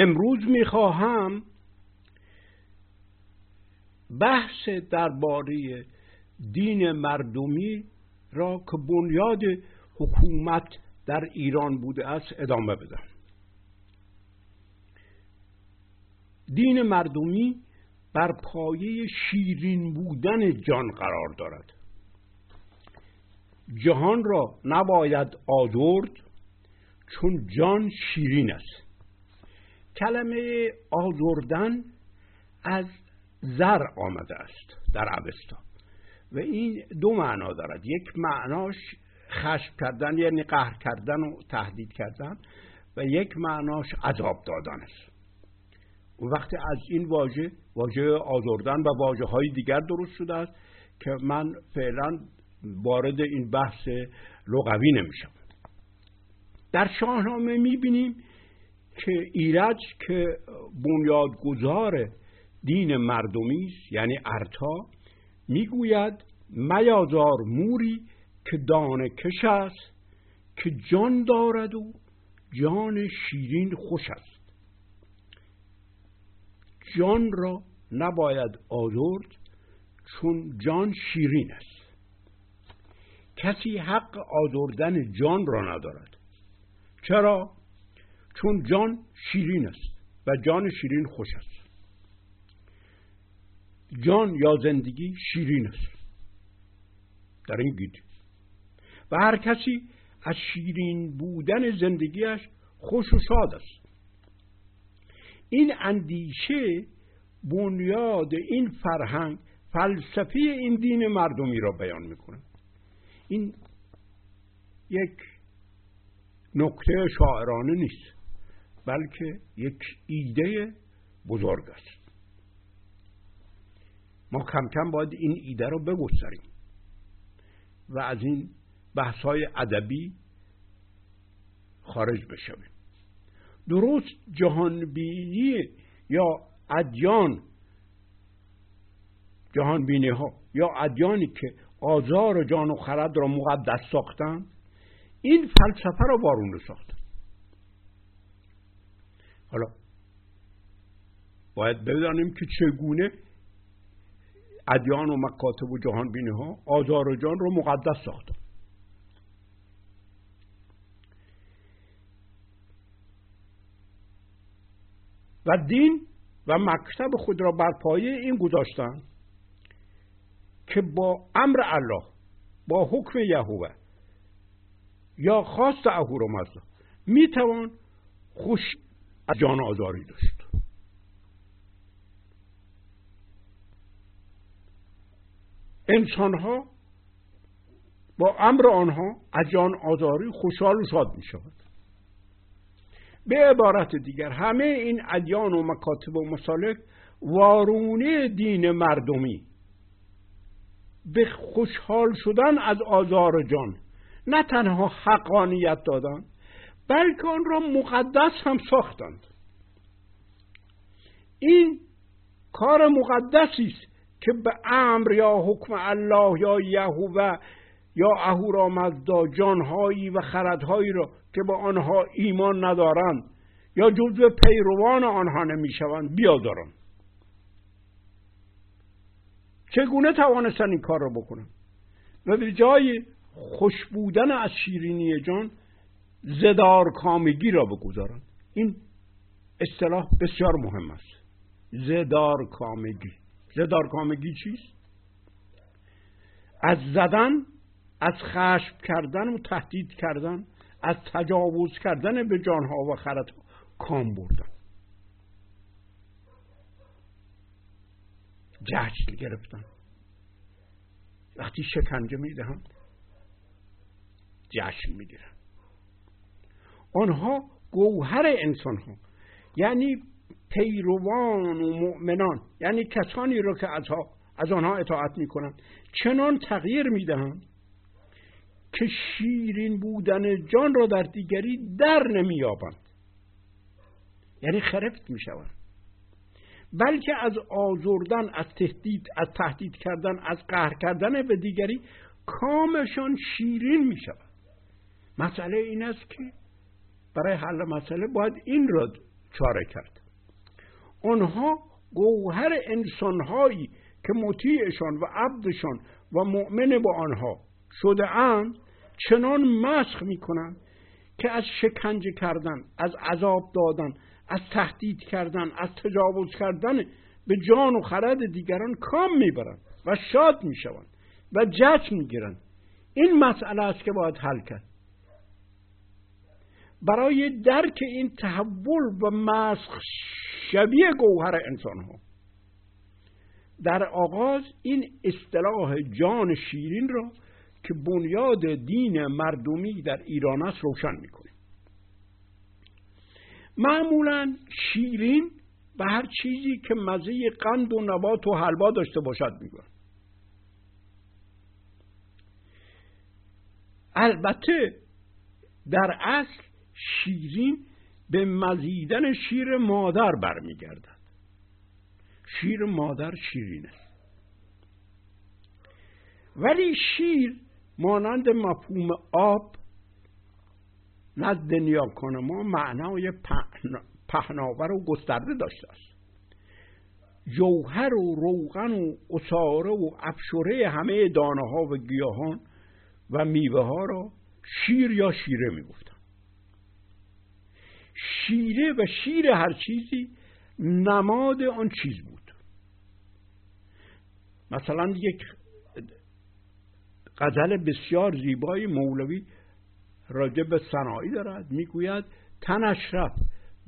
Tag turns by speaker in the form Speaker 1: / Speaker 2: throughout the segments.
Speaker 1: امروز می‌خواهم بحث درباره دین مردمی را که بنیاد حکومت در ایران بوده است ادامه بدم. دین مردمی بر پایه شیرین بودن جان قرار دارد. جهان را نباید آزرد چون جان شیرین است. کلمه آزردن از زر آمده است در عوستا و این دو معنا دارد. یک معناش خشم کردن یعنی قهر کردن و تهدید کردن و یک معناش عذاب دادن است. اون وقتی از این واژه واژه آزردن و واژه های دیگر درست شده است که من فعلا وارد این بحث لغوی نمیشم. در شاهنامه می‌بینیم که ایرج که بنیادگذار دین مردمی است یعنی ارتا می‌گوید میازار موری که دانه کش است که جان دارد و جان شیرین خوش است. جان را نباید آزرد چون جان شیرین است. کسی حق آزردن جان را ندارد. چرا؟ چون جان شیرین است و جان شیرین خوش است. جان یا زندگی شیرین است. در این گید. و هر کسی از شیرین بودن زندگیش خوش و شاد است. این اندیشه بنیاد این فرهنگ فلسفه این دین مردمی را بیان می‌کنه این یک نکته شاعرانه نیست. بلکه یک ایده بزرگ است. ما کم کم باید این ایده رو بگستریم و از این بحث های ادبی خارج بشویم. درست جهانبینی یا ادیان جهانبینی ها یا ادیانی که آزار جان و خرد را مقدس ساختن این فلسفه را وارونه ساختن حالا باید بدانیم که چگونه ادیان و مکاتب و جهانبینی ها آزار جان را مقدس ساختن. و دین و مکتب خود را بر پایه این گذاشتن که با امر الله با حکم یهوه یا خواست اهورامزدا می‌توان خوش از جان آزاری داشت. انسان ها با امر آنها از جان آزاری خوشحال و شاد می شود به عبارت دیگر همه این ادیان و مکاتب و مسالک وارونه دین مردمی به خوشحال شدن از آزار جان. نه تنها حقانیت دادن بلکه آن را مقدس هم ساختند. این کار مقدسی است که به امر یا حکم الله یا یهوه یا اهورامزدا جانهایی و خردهایی را که به آنها ایمان ندارند یا جزو پیروان آنها نمی‌شوند بیازارند چگونه توانستن این کار را بکنن و به جای خوش بودن از شیرینی جان زدار کامگی را بگذارند این اصطلاح بسیار مهم است. زدار کامگی زدار کامگی چیست؟ از زدن از خشم کردن و تهدید کردن از تجاوز کردن به جانها و خرد کام بردن. جشن گرفتن. وقتی شکنجه می‌دهند جشن می‌گیرن. آنها گوهر انسان ها یعنی پیروان و مؤمنان یعنی کسانی را که از آنها اطاعت می‌کنند. چنان تغییر می‌دهند که شیرین بودن جان را در دیگری در نمییابند. یعنی خرفت می‌شوند. بلکه از آزردن از تهدید از تهدید کردن از قهر کردن به دیگری کامشان شیرین می شود مسئله این است که برای حل مسئله باید این را چاره کرد. آنها گوهر انسانهایی که مطیعشان و عبدشان و مؤمن با آنها شده اند چنان مسخ می‌کنند که از شکنجه کردن از عذاب دادن از تهدید کردن از تجاوز کردن به جان و خرد دیگران کام می‌برند و شاد می‌شوند و جشن می‌گیرند. این مسئله است که باید حل کرد. برای درک این تحول و مسخ شبیه گوهر انسان ها در آغاز این اصطلاح جان شیرین را که بنیاد دین مردمی در ایران است روشن می‌کنیم. معمولا شیرین به هر چیزی که مزه قند و نبات و حلوا داشته باشد میگن البته در اصل شیرین به مزیدن شیر مادر برمیگردد. شیر مادر شیرین است ولی شیر مانند مفهوم آب نزد نیاکان ما معنای پهناور و گسترده داشته است. جوهر و روغن و اصاره و افشوره همه دانه ها و گیاهان و میوه ها را شیر یا شیره می گفتن. شیره و شیر هر چیزی نماد آن چیز بود. مثلا یک غزل بسیار زیبای مولوی راجع به صناعی دارد می‌گوید تنش رفت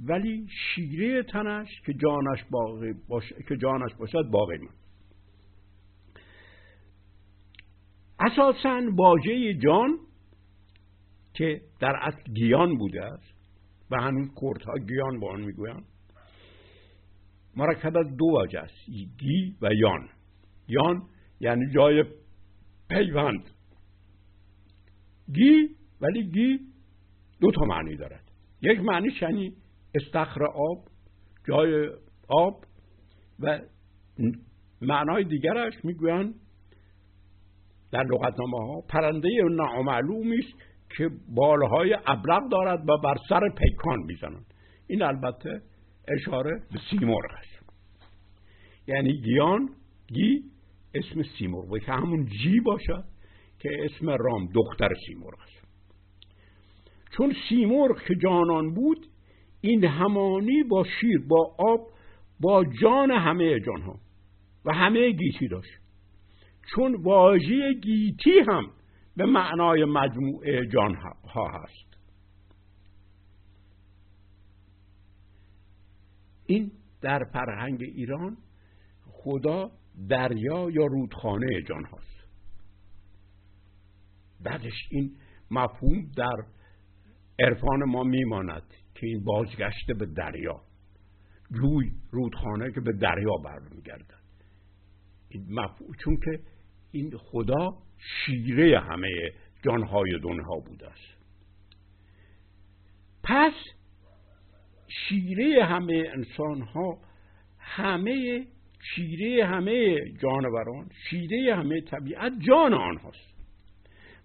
Speaker 1: ولی شیره تنش که جانش باقی باش... که جانش باشد باقی من اساسا واژه جان که در اصل گیان بوده است و هنوز کردها گیان با آن می‌گویند. مرکب از دو واژه است گی و یان. یان یعنی جای پیوند. گی ولی گی دو تا معنی دارد. یک معنی یعنی استخر آب جای آب و معنای دیگرش می‌گویند در لغتنامه ها پرنده نامعلومی است که بالهای ابلغ دارد و بر سر پیکان می‌زنند این البته اشاره به سیمرغ است. یعنی گیان گی اسم سیمرغ که همون جی باشد که اسم رام دختر سیمرغ است. چون سیمرغ که جانان بود این همانی با شیر با آب با جان همه جانها و همه گیتی داشت. چون واژه گیتی هم به معنای مجموعه جان ها هست. این در فرهنگ ایران خدا دریا یا رودخانه جان هاست. بعدش این مفهوم در عرفان ما میماند که این بازگشته به دریا. جوی رودخانه که به دریا برمیگردد. این مفهوم چون که این خدا شیره همه جانهای دنها بوده است پس شیره همه انسان ها همه شیره همه جانوران شیره همه طبیعت جان آنهاست.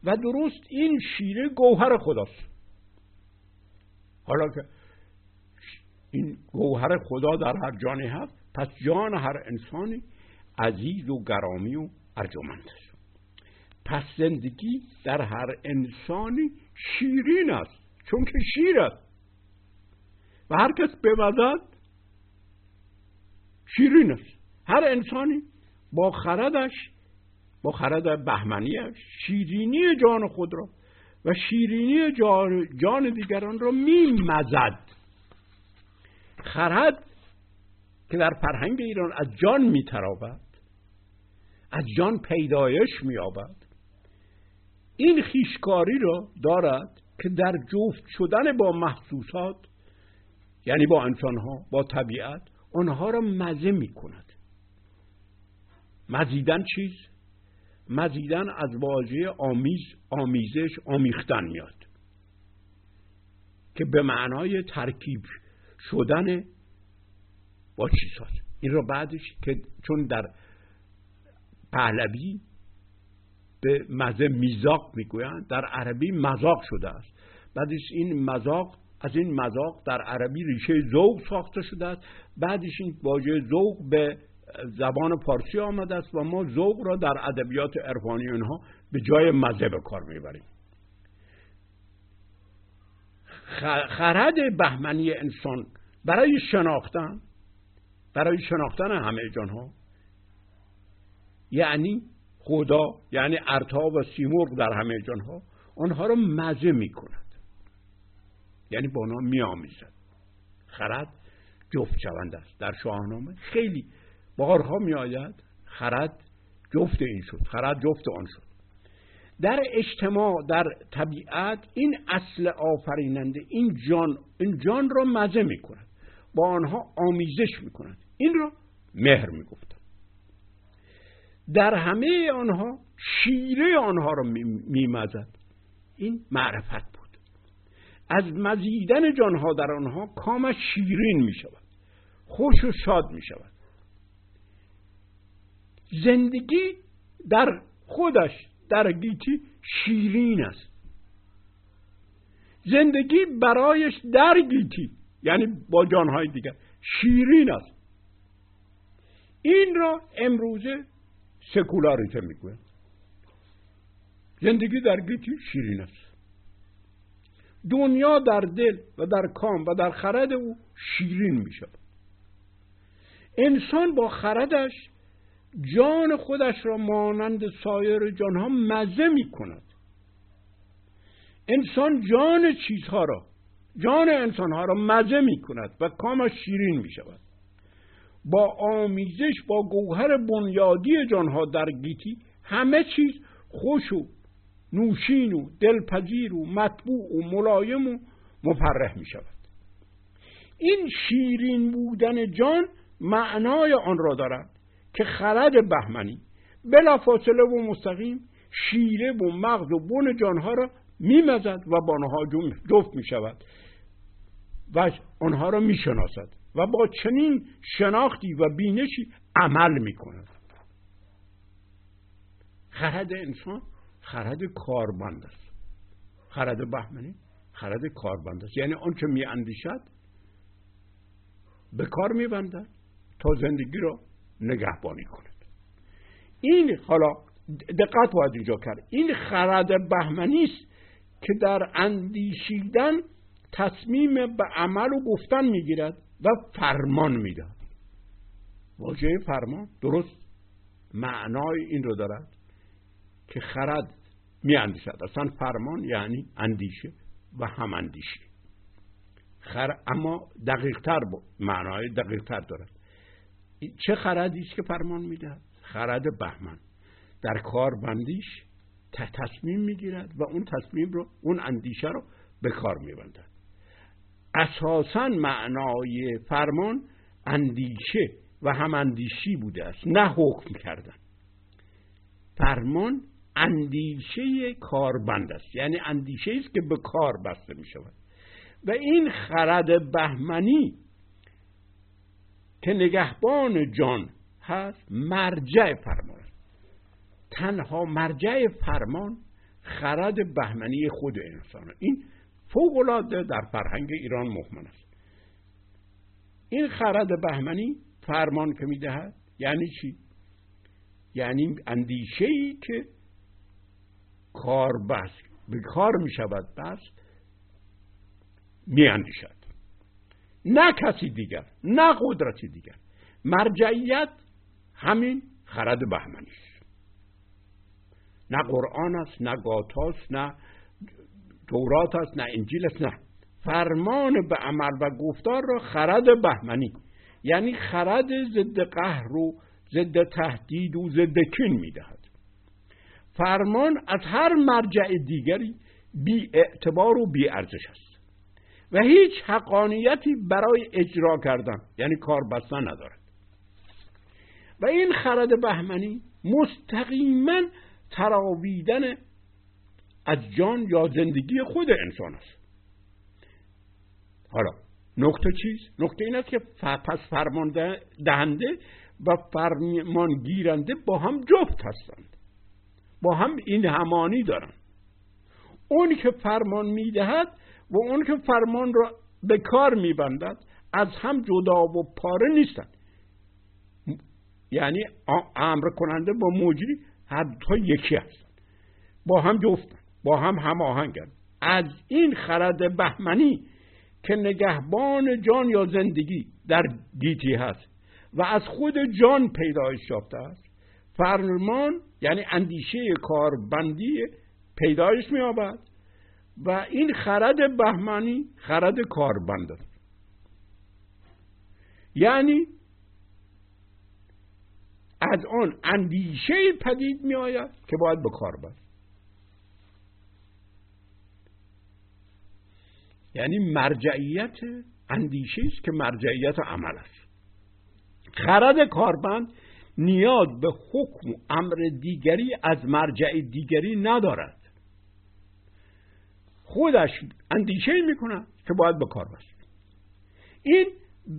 Speaker 1: و درست این شیره گوهر خداست. حالا که این گوهر خدا در هر جانی هست پس جان هر انسانی عزیز و گرامی و ارجمند پس زندگی در هر انسانی شیرین است چون که شیر است. و هر کس بوزد شیرین است. هر انسانی با خردش با خرد بهمنیش شیرینی جان خود را و شیرینی جان, دیگران را میمزد. خرد که در فرهنگ ایران از جان میترابد از جان پیدایش مییابد. این خیشکاری را دارد که در جفت شدن با محسوسات یعنی با انسانها با طبیعت آنها را مزه می کند مزیدن چیز؟ مزیدن از واژه آمیز آمیزش آمیختن میاد. که به معنای ترکیب شدن با چیزهاست. این را بعدش که چون در پهلوی به مزه میزاق می‌گویند. در عربی مزاق شده است. بعدش این مزاق از این مذاق در عربی ریشه ذوق ساخته شده است. بعدش این واژه ذوق به زبان پارسی آمده است و ما ذوق را در ادبیات عرفانی اونها به جای مزه به کار می‌بریم. خرد بهمنی انسان برای شناختن برای شناختن همه جانها یعنی خدا یعنی ارتا و سیمرغ در همه جانها آنها را مزه می کند یعنی با آنها می آمیزد خرد جفت شوند است. در شاهنامه خیلی بارها می آید خرد جفت این شد خرد جفت آن شد. در اجتماع در طبیعت این اصل آفریننده این جان این جان را مزه می کند با آنها آمیزش می کند این را مهر می گفتن در همه آنها شیره آنها را می مزد این معرفت بود. از مزیدن جانها در آنها کامش شیرین می شود خوش و شاد می شود زندگی در خودش در گیتی شیرین است. زندگی برایش در گیتی یعنی با جانهای دیگر شیرین است. این را امروزه سکولاریته می‌گوید زندگی در گیتی شیرین است دنیا در دل و در کام و در خرد او شیرین می شود انسان با خردش جان خودش را مانند سایر جانها مزه می کند انسان جان چیزها را جان انسانها را مزه می کند و کامش شیرین می شود با آمیزش با گوهر بنیادی جانها در گیتی همه چیز خوش و نوشین و دلپذیر و مطبوع و ملایم و مفرح می شود. این شیرین بودن جان معنای آن را دارد که خرد بهمنی بلافاصله و مستقیم شیره و مغز و بن جانها را میمزد و با آنها جفت می شود و آنها را می شناسد. و با چنین شناختی و بینشی عمل می کند خرد انسان خرد کاربند است. خرد بهمنی خرد کاربند است. یعنی آنچه می اندیشد به کار می بندد تا زندگی را نگهبانی کند. این حالا دقت باید اینجا کرد. این خرد بهمنی است که در اندیشیدن تصمیم به عمل و گفتن می‌گیرد. و فرمان می‌دهد واژه فرمان درست معنای این رو دارد که خرد می اندیشد اصلا فرمان یعنی اندیشه و هم اندیشه خر... اما دقیق تر معنای دقیق تر دارد چه خردی است که فرمان می‌دهد؟ خرد بهمن. در کار بندیش تصمیم می‌گیرد و اون تصمیم رو اون اندیشه رو به کار میبندد. اساسا معنای فرمان اندیشه و هم اندیشی بوده است نه حکم کردن. فرمان اندیشه کاربند است یعنی اندیشه است که به کار بسته می شود. و این خرد بهمنی که نگهبان جان هست مرجع فرمان تنها مرجع فرمان خرد بهمنی خود انسان این فوق العاده در فرهنگ ایران مهمن است. این خرد بهمنی فرمان که می‌دهد یعنی چی؟ یعنی اندیشه ای که کار بس به کار می شود بس می اندیشد نه کسی دیگر نه قدرتی دیگر. مرجعیت همین خرد بهمنی است. نه قرآن است نه گاتاست نه تورات است نه انجیل است نه. فرمان به عمل و گفتار را خرد بهمنی. یعنی خرد ضد قهر و ضد تهدید و ضد کین می‌دهد. فرمان از هر مرجع دیگری بی اعتبار و بی ارزش است. و هیچ حقانیتی برای اجرا کردن یعنی کار بستن ندارد. و این خرد بهمنی مستقیما تراویدن از جان یا زندگی خود انسان است. حالا نکته چیز؟ نکته این است که پس فرمان دهنده و فرمان گیرنده با هم جفت هستند. با هم این همانی دارند اون که فرمان می‌دهد و اون که فرمان را به کار میبندد از هم جدا و پاره نیستن یعنی امر کننده با مجری هر یکی هستن با هم جفتن. با هم هماهنگن از این خرد بهمنی که نگهبان جان یا زندگی در گیتی هست و از خود جان پیدایش یافته است فرمان یعنی اندیشه کاربندی پیدایش مییابد و این خرد بهمنی خرد کاربند است. یعنی از آن اندیشه پدید می آید که باید به کار بست یعنی مرجعیت اندیشه است که مرجعیت عمل است. خرد کاربند نیاز به حکم و امر دیگری از مرجع دیگری ندارد. خودش اندیشه می کند که باید به کار بست این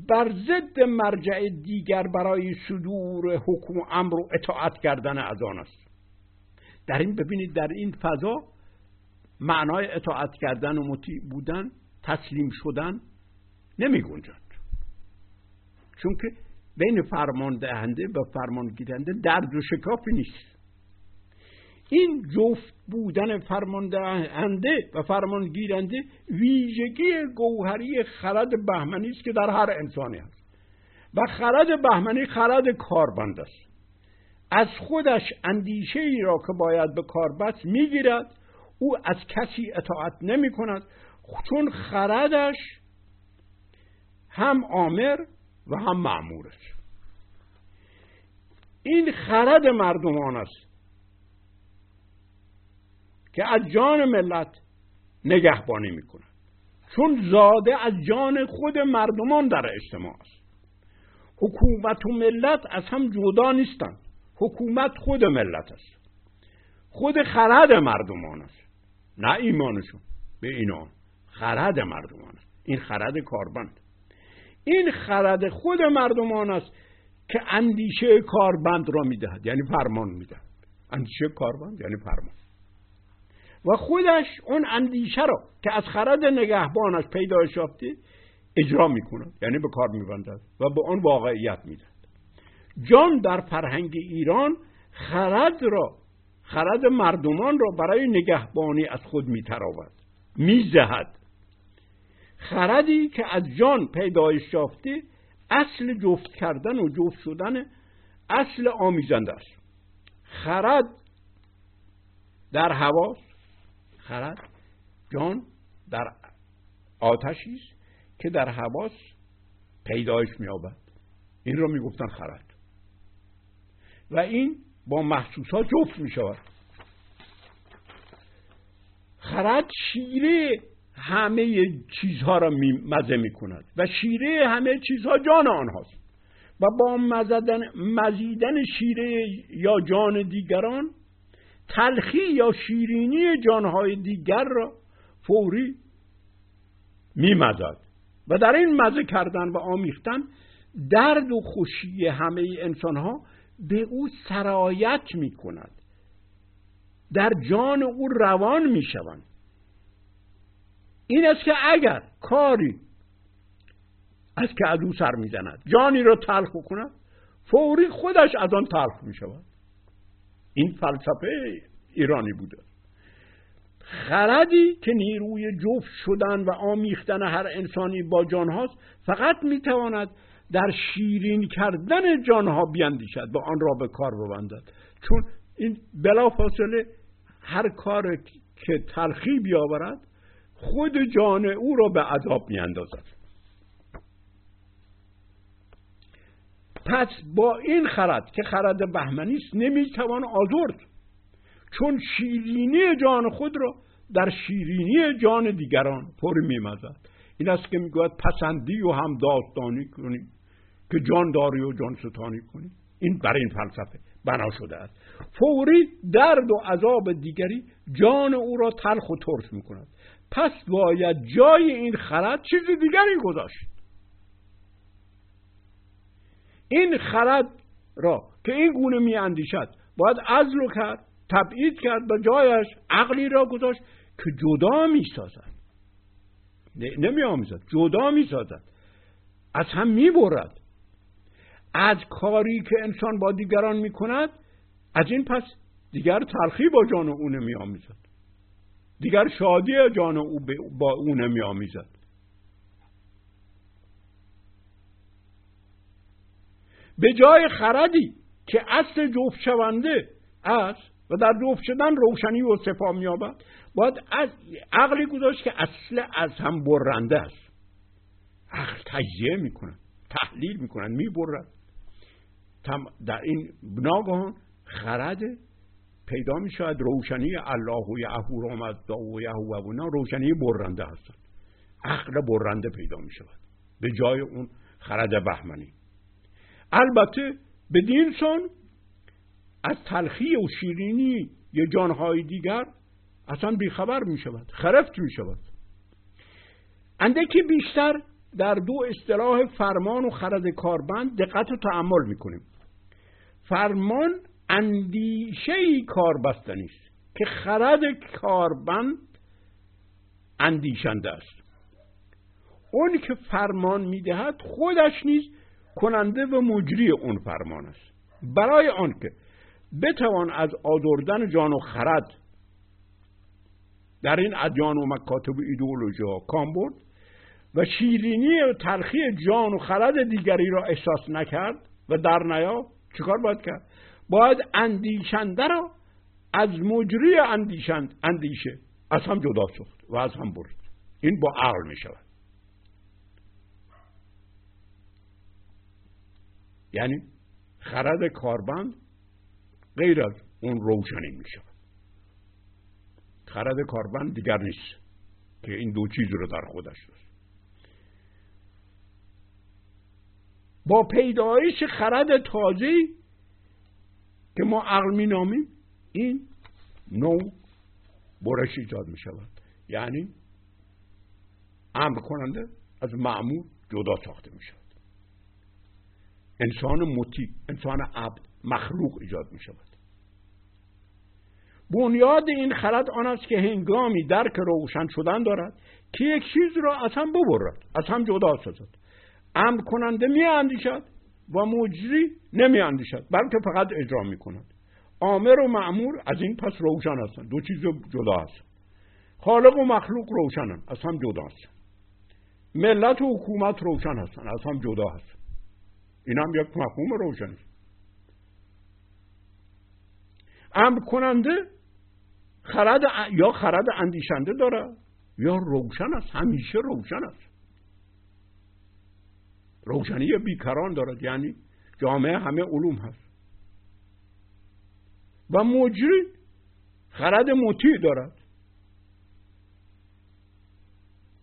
Speaker 1: بر ضد مرجع دیگر برای صدور حکم و امر و اطاعت کردن از آن است. در این ببینید در این فضا معنای اطاعت کردن و مطیع بودن تسلیم شدن نمی گنجد. چون که بین فرمان دهنده و فرمان گیرنده درد و شکافی نیست. این جفت بودن فرمان دهنده و فرمان گیرنده ویژگی گوهری خرد بهمنی است که در هر انسانی است و خرد بهمنی خرد کاربند است. از خودش اندیشه ای را که باید به کار بست می‌گیرد. او از کسی اطاعت نمی کند. چون خردش هم آمر و هم معمور است این خرد مردمان است که از جان ملت نگهبانی می‌کنه چون زاده از جان خود مردمان در اجتماع است. حکومت و ملت از هم جدا نیستند. حکومت خود ملت است. خود خرد مردمان است. نه ایمانشون به اینا. خرد مردمان است. این خرد کاربند. این خرد خود مردمان است که اندیشه کاربند را می‌دهد یعنی فرمان می‌دهد. اندیشه کاربند یعنی فرمان. و خودش اون اندیشه را که از خرد نگهبانش پیدایش یافته اجرا می‌کند یعنی به کار میبندد و به آن واقعیت می‌دهد. جان در فرهنگ ایران خرد را خرد مردمان را برای نگهبانی از خود میتراود میزهد. خردی که از جان پیدایش یافته اصل جفت کردن و جفت شدن اصل آمیزنده است. خرد در حواس خرد جان در آتشی است که در حواس پیدایش مییابد. این را می‌گفتن خرد. و این با محسوسات جفت می شود خرد شیره همه چیزها را مزه می کند و شیره همه چیزها جان آنهاست. و با مزدن مزیدن شیره یا جان دیگران تلخی یا شیرینی جانهای دیگر را فوری میمزد. و در این مزه کردن و آمیختن درد و خوشی همه انسان ها به او سرایت می کند در جان او روان می شوند این است که اگر کاری از که از او سر می‌زند جانی را تلخ کند فوری خودش از آن تلخ می شود این فلسفه ایرانی بوده. خردی که نیروی جفت شدن و آمیختن هر انسانی با جانهاست فقط می‌تواند در شیرین کردن جانها بیاندیشد و آن را به کار ببندد. چون این بلا فاصله هر کار که تلخی بیاورد خود جان او را به عذاب میاندازد. پس با این خرد که خرد بهمنی است نمی‌توان آزرد. چون شیرینی جان خود را در شیرینی جان دیگران پر میمزد. این است که می‌گوید پسندی و هم داستانی کنی که جان داری و جان ستانی کنی این برای این فلسفه بنا شده است. فوری درد و عذاب دیگری جان او را تلخ و ترش می‌کند. پس باید جای این خرد چیز دیگری گذاشت. این خرد را که این گونه می اندیشد باید عزل رو کرد تبعید کرد به جایش عقلی را گذاشت که جدا می سازد نمی آمیزد جدا می سازد از هم می برد از کاری که انسان با دیگران می کند از این پس دیگر تلخی با جان او نمی آمیزد دیگر شادی جان او با او نمی آمیزد به جای خردی که اصل جفت شونده است و در جفت شدن روشنی و صفا میابد باید از عقلی گذاشت که اصل از هم برنده است. عقل تجزیه می‌کنن تحلیل می‌کنن می‌برد. در این ناگهان خرد پیدا می شود روشنی الله و یهو آمد و یهو و روشنی برنده هستند. عقل برنده پیدا می شود. به جای اون خرد بهمنی. البته به سان از تلخی و شیرینی یه جانهای دیگر اصلا بیخبر می شود خرفت می شود. اندکی بیشتر در دو اصطلاح فرمان و خرد کاربند دقت و تعمل می کنیم. فرمان اندیشه کار بستنی است که خرد کاربند اندیشنده است. اون که فرمان می‌دهد خودش نیز کننده و مجری اون فرمان است. برای آنکه بتوان از آزردن جان و خرد در این ادیان و مکاتب ایدئولوژی ها کام برد و شیرینی و تلخی جان و خرد دیگری را احساس نکرد و در نیا چیکار باید کرد؟ باید اندیشنده را از مجری اندیشند اندیشه از هم جدا ساخت و از هم برد. این با عقل می شود. یعنی خرد کاربند غیر از اون روشنی می شود. خرد کاربند دیگر نیست که این دو چیز رو در خودش داشت. با پیدایش خرد تازه که ما عقل می نامیم این نوع برش ایجاد می شود یعنی امر کننده از معمول جدا ساخته می شود انسان مطیع انسان عبد مخلوق ایجاد می شود بنیاد این خرد آن است که هنگامی درک روشن شدن دارد که یک چیز را از هم ببرد از هم جدا سازد. امر کننده می اندیشد و مجری نمی اندیشد بلکه فقط اجرا می کند آمر و معمور از این پس روشن هستند. دو چیز جدا هست. خالق و مخلوق روشنن از هم جدا هستند ملت و حکومت روشن هستند از هم جدا هست. این هم یک مفهوم روشن امر کننده خرد یا خرد اندیشنده داره یا روشن است همیشه روشن است. روشنی بیکران دارد. یعنی جامعه همه علوم هست. و مجری خرد مطیع دارد.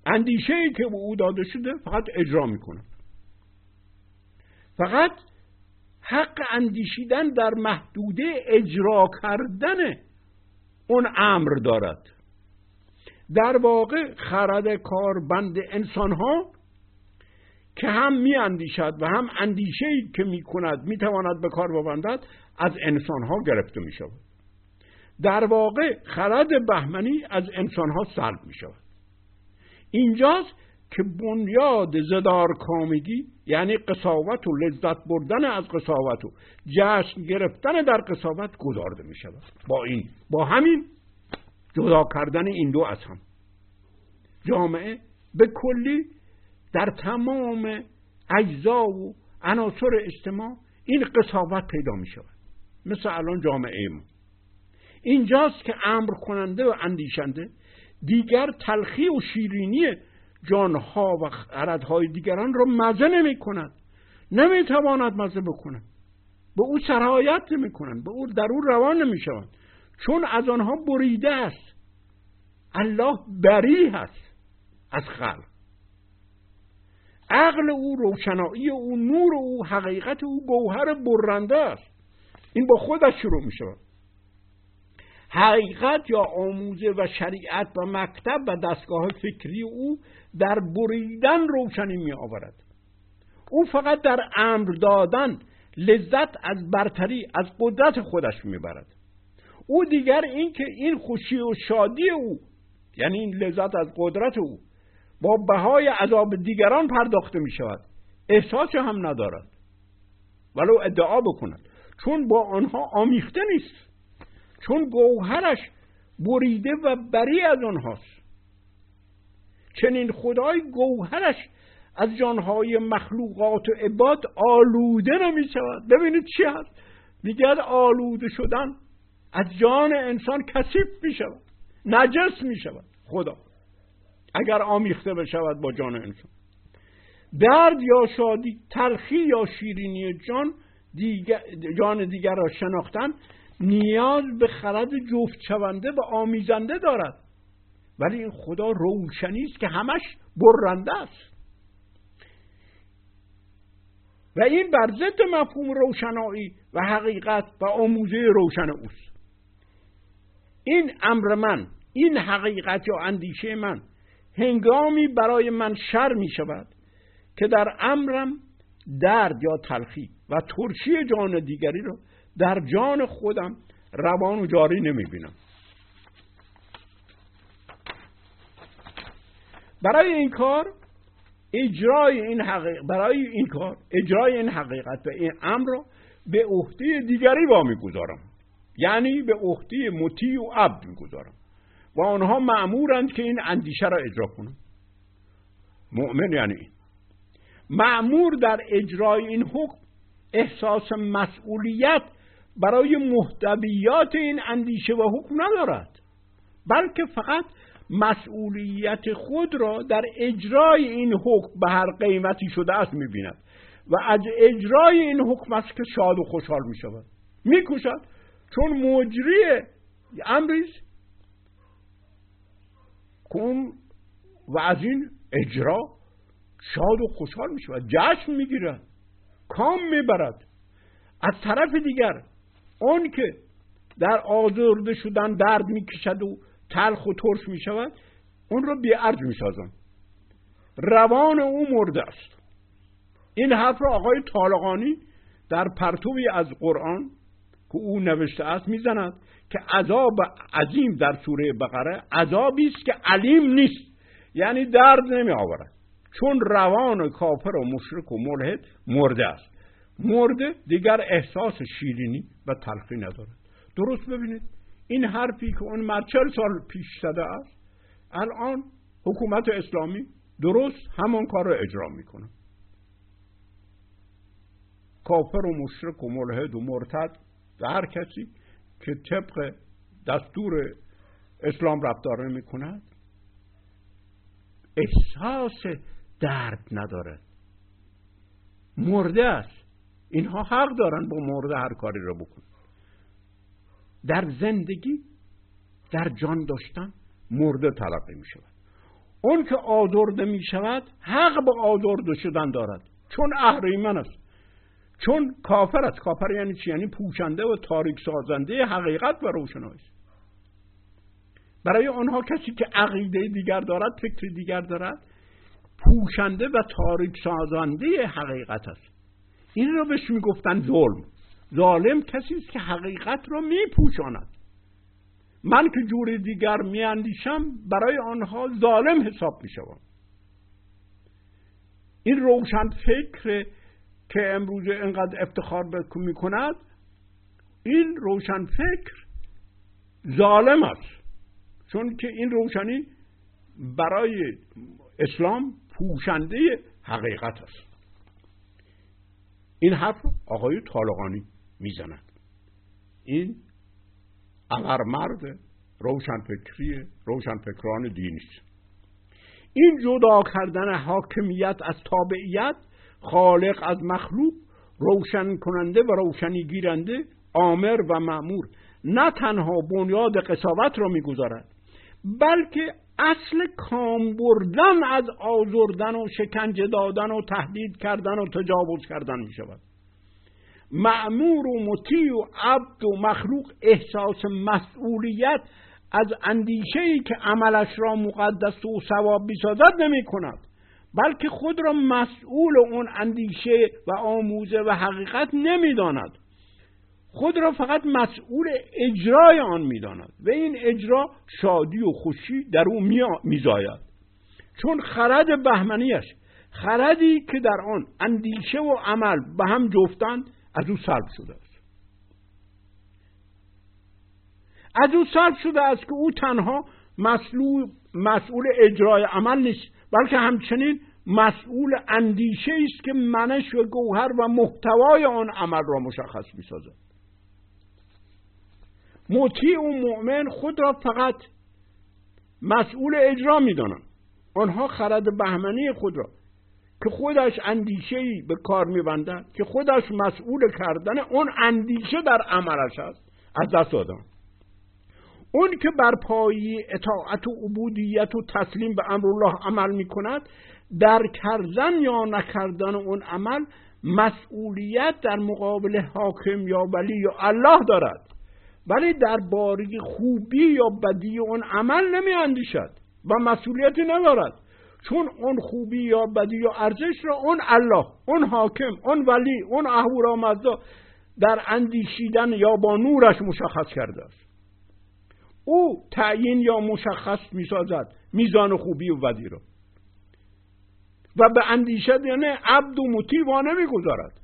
Speaker 1: اندیشه ای که به او داده شده فقط اجرا می‌کند. فقط حق اندیشیدن در محدوده اجرا کردن اون امر دارد. در واقع خرد کاربند انسان ها که هم می اندیشد و هم اندیشه ای که می کند می تواند به کار ببندد از انسان ها گرفته می شود در واقع خرد بهمنی از انسان ها سلب می شود اینجاست که بنیاد زدار کامگی یعنی قصاوت و لذت بردن از قصاوت و جشن گرفتن در قصاوت گذارده می شود با این با همین جدا کردن این دو از هم. جامعه به کلی در تمام اجزا و عناصر اجتماع این قصاوت پیدا می شود. مثل الان جامعه ما. اینجاست که امر کننده و اندیشنده دیگر تلخی و شیرینی جانها و خردهای دیگران را مزه نمی کند. نمی تواند مزه بکند. به او سرایت نمی کنند به او در او روان نمی شوند چون از آنها بریده است. الله بری هست از خلق. عقل او روشنایی او نور او حقیقت او گوهر برنده است. این با خودش شروع می شود حقیقت یا آموزه و شریعت و مکتب و دستگاه فکری او در بریدن روشنی می آورد او فقط در امر دادن لذت از برتری از قدرت خودش می‌برد. او دیگر این که این خوشی و شادی او یعنی این لذت از قدرت او با بهای عذاب دیگران پرداخته می شود احساس هم ندارد. ولو ادعا بکند. چون با آنها آمیخته نیست. چون گوهرش بریده و بری از آنهاست. چنین خدای گوهرش از جانهای مخلوقات و عباد آلوده نمی شود ببینید چی هست. میگه آلوده شدن از جان انسان کثیف می شود نجس می شود خدا. اگر آمیخته بشود با جان انسان. درد یا شادی تلخی یا شیرینی جان دیگر جان دیگر را شناختن نیاز به خرد جفت شونده و آمیزنده دارد. ولی این خدا روشنی است که همش برنده است. و این بر ضد مفهوم روشنایی و حقیقت و آموزه روشن اوست. این امر من این حقیقت یا اندیشه من هنگامی برای من شر می شود که در امرم درد یا تلخی و ترشی جان دیگری را در جان خودم روان و جاری نمی بینم برای این کار اجرای این حقیقت برای این کار اجرای این حقیقت و این امر را به عهده دیگری با می‌گذارم یعنی به عهده مطیع و عبد می‌گذارم. و آنها معمورند که این اندیشه را اجرا کنند. مؤمن یعنی این. معمور در اجرای این حکم احساس مسئولیت برای محتویات این اندیشه و حکم ندارد بلکه فقط مسئولیت خود را در اجرای این حکم به هر قیمتی شده است می‌بیند و از اجرای این حکم است که شاد و خوشحال می شود می چون مجری امریز کن و از این اجرا شاد و خوشحال می شود جشن می گیرد کام می برد از طرف دیگر اون که در آزرده شدن درد می کشد و تلخ و ترش می شود اون رو ارج می سازن روان او مرده است. این حرف را آقای طالقانی در پرتوی از قرآن که او نوشته است می‌زند که عذاب عظیم در سوره بقره عذابی است که علیم نیست. یعنی درد نمی آورد چون روان کافر و مشرک و ملحد مرده است. مرده دیگر احساس شیرینی و تلخی ندارد. درست ببینید. این حرفی که اون مرد چل سال پیش زده است الان حکومت اسلامی درست همان کار را اجرا می‌کنه. کافر و مشرک و ملحد و مرتد و هر کسی که طبق دستور اسلام رفتار می کند احساس درد نداره. مرده است. اینها حق دارن با مرده هر کاری را بکن در زندگی در جان داشتن مرده تلقی می شود. اون که آزرده می شود حق به آزرده شدن دارد. چون اهریمن است. چون کافر است. کافر یعنی چی؟ یعنی پوشنده و تاریک سازنده حقیقت و روشنایی. برای آنها کسی که عقیده دیگر دارد فکر دیگر دارد پوشنده و تاریک سازنده حقیقت است. این را بهش می‌گفتن ظلم. ظالم کسی است که حقیقت را میپوشاند. من که جور دیگر میاندیشم برای آنها ظالم حساب می‌شوم. این روشن فکر که امروز اینقدر افتخار می کند این روشن فکر ظالم است. چون که این روشنی برای اسلام پوشنده حقیقت است. این حرف آقای طالقانی می‌زند. این مرد روشنفکری روشنفکران دینی است. این جدا کردن حاکمیت از تابعیت خالق از مخلوق روشن کننده و روشنی گیرنده آمر و معمور نه تنها بنیاد قصاوت را می‌گذارد بلکه اصل کام بردن از آزردن و شکنجه دادن و تهدید کردن و تجاوز کردن می شود معمور و مطیع و عبد و مخلوق احساس مسئولیت از اندیشه ای که عملش را مقدس و ثواب بیسازد نمی کند بلکه خود را مسئول اون اندیشه و آموزه و حقیقت نمی‌داند. خود را فقط مسئول اجرای آن می‌داند. و این اجرا شادی و خوشی در او میزاید. چون خرد بهمنیش خردی که در آن اندیشه و عمل به هم جفتند از او سلب شده است. از او سلب شده است که او تنها مسئول, مسئول اجرای عمل نیست. بلکه همچنین مسئول اندیشه است که منش و گوهر و محتوای آن عمل را مشخص می سازد مطیع و مؤمن خود را فقط مسئول اجرا می دانند آنها خرد بهمنی خود را که خودش اندیشه ای به کار میبندد که خودش مسئول کردن اون اندیشه در عملش است از دست دادن اون که بر پایی اطاعت و عبودیت و تسلیم به امر الله عمل می کند در کردن یا نکردن اون عمل مسئولیت در مقابل حاکم یا ولی یا الله دارد. ولی در باری خوبی یا بدی اون عمل نمی اندیشد و مسئولیتی ندارد. چون اون خوبی یا بدی یا ارزش را اون الله اون حاکم اون ولی اون اهورامزدا در اندیشیدن یا با نورش مشخص کرده است. او تعیین یا مشخص می‌سازد میزان خوبی و بدی را و به اندیشه یعنی عبد و مطیع وا نمی‌گذارد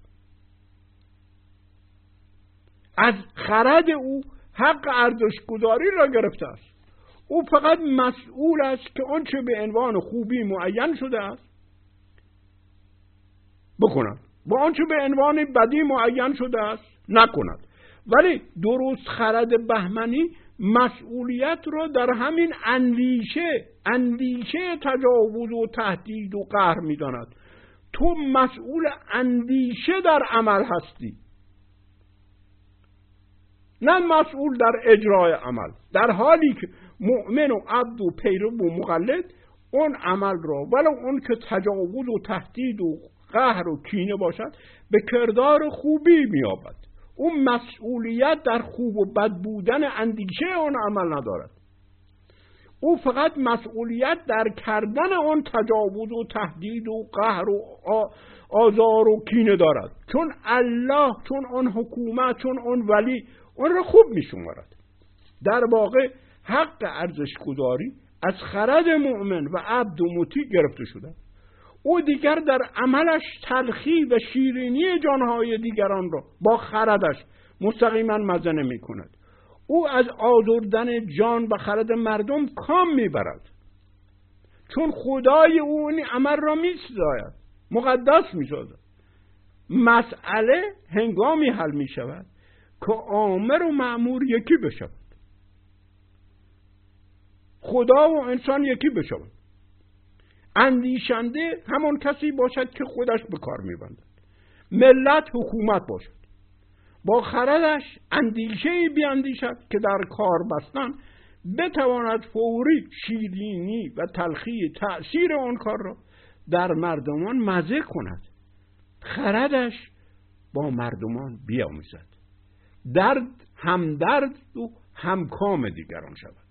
Speaker 1: از خرد او حق ارزش گذاری را گرفته است. او فقط مسئول است که آنچه به عنوان خوبی معین شده است. بکند. و آنچه به عنوان بدی معین شده است نکند. ولی درست خرد بهمنی مسئولیت را در همین اندیشه اندیشه تجاوز و تهدید و قهر می‌داند. تو مسئول اندیشه در عمل هستی. نه مسئول در اجرای عمل. در حالی که مؤمن و عبد و پیرو و مقلد اون عمل را ولو اون که تجاوز و تهدید و قهر و کینه باشد به کردار خوبی میابد اون مسئولیت در خوب و بد بودن اندیشه اون عمل ندارد. او فقط مسئولیت در کردن آن تجاوز و تهدید و قهر و آزار و کینه دارد. چون الله چون آن حکومت چون آن ولی اون را خوب میشمارد. در واقع حق ارزش گذاری از خرد مؤمن و عبد و مطیع گرفته شده. او دیگر در عملش تلخی و شیرینی جانهای دیگران را با خردش مستقیما مزنه می کند او از آزردن جان و خرد مردم کام می‌برد. چون خدای او این عمل را میسزاید مقدس می‌سازد. مسئله هنگامی حل می شود که آمر و معمور یکی بشود. خدا و انسان یکی بشود. اندیشنده همون کسی باشد که خودش به کار میبندد. ملت حکومت باشد. با خردش اندیشه بیاندیشد که در کار بستن بتواند فوری شیرینی و تلخی تأثیر آن کار را در مردمان مزه کند. خردش با مردمان بیاموزد درد همدرد و همکام دیگران شود.